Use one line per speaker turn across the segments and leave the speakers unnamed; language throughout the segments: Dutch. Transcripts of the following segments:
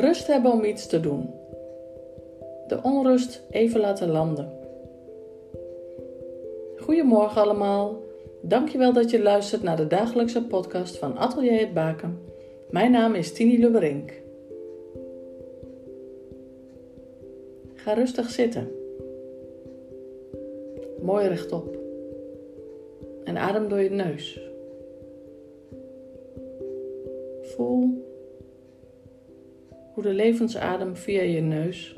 Rust hebben om iets te doen. De onrust even laten landen. Goedemorgen allemaal. Dankjewel dat je luistert naar de dagelijkse podcast van Atelier het Baken. Mijn naam is Tini Lubberink. Ga rustig zitten. Mooi rechtop. En adem door je neus. Voel hoe de levensadem via je neus,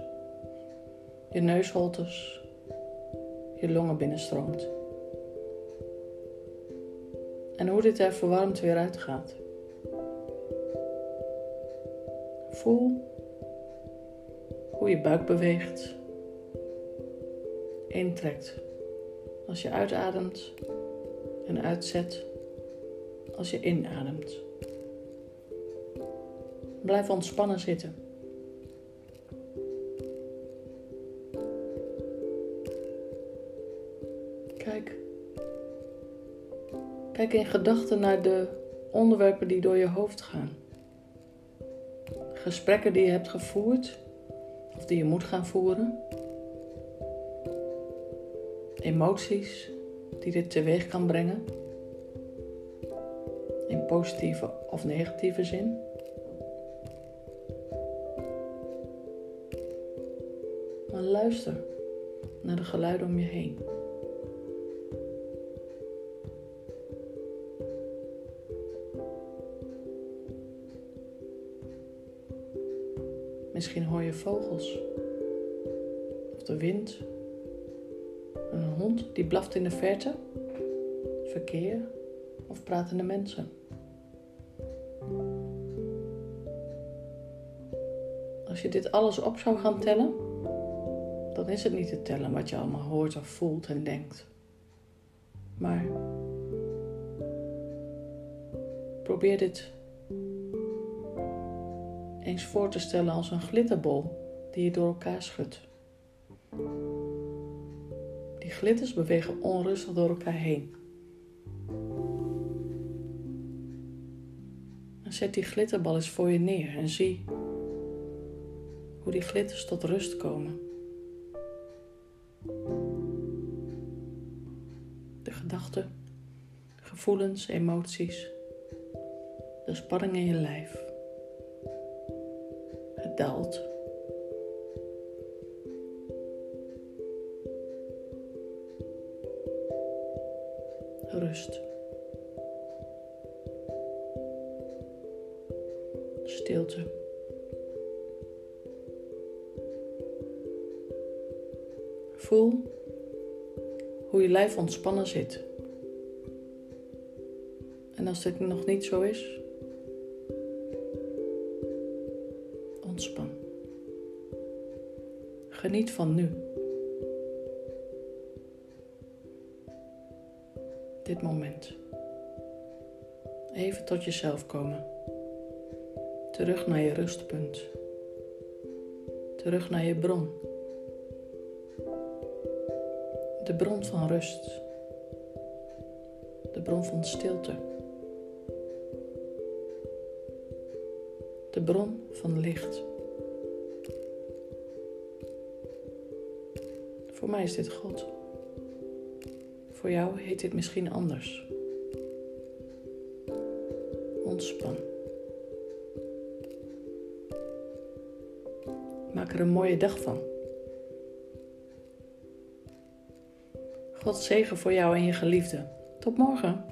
je neusholtes, je longen binnenstroomt. En hoe dit er verwarmd weer uitgaat. Voel hoe je buik beweegt, intrekt als je uitademt en uitzet als je inademt. Blijf ontspannen zitten. Kijk. Kijk in gedachten naar de onderwerpen die door je hoofd gaan. Gesprekken die je hebt gevoerd of die je moet gaan voeren. Emoties die dit teweeg kan brengen. In positieve of negatieve zin. Luister naar de geluiden om je heen. Misschien hoor je vogels. Of de wind. Een hond die blaft in de verte. Verkeer of pratende mensen. Als je dit alles op zou gaan tellen, dan is het niet te tellen wat je allemaal hoort of voelt en denkt. Maar probeer dit eens voor te stellen als een glitterbol die je door elkaar schudt. Die glitters bewegen onrustig door elkaar heen. En zet die glitterbal eens voor je neer en zie hoe die glitters tot rust komen. Gedachten, gevoelens, emoties, de spanning in je lijf. Het daalt. Rust. Stilte. Voel hoe je lijf ontspannen zit. En als dit nog niet zo is, ontspan. Geniet van nu. Dit moment. Even tot jezelf komen. Terug naar je rustpunt. Terug naar je bron. De bron van rust. De bron van stilte. De bron van licht. Voor mij is dit God. Voor jou heet dit misschien anders. Ontspan. Maak er een mooie dag van. God zegen voor jou en je geliefde. Tot morgen.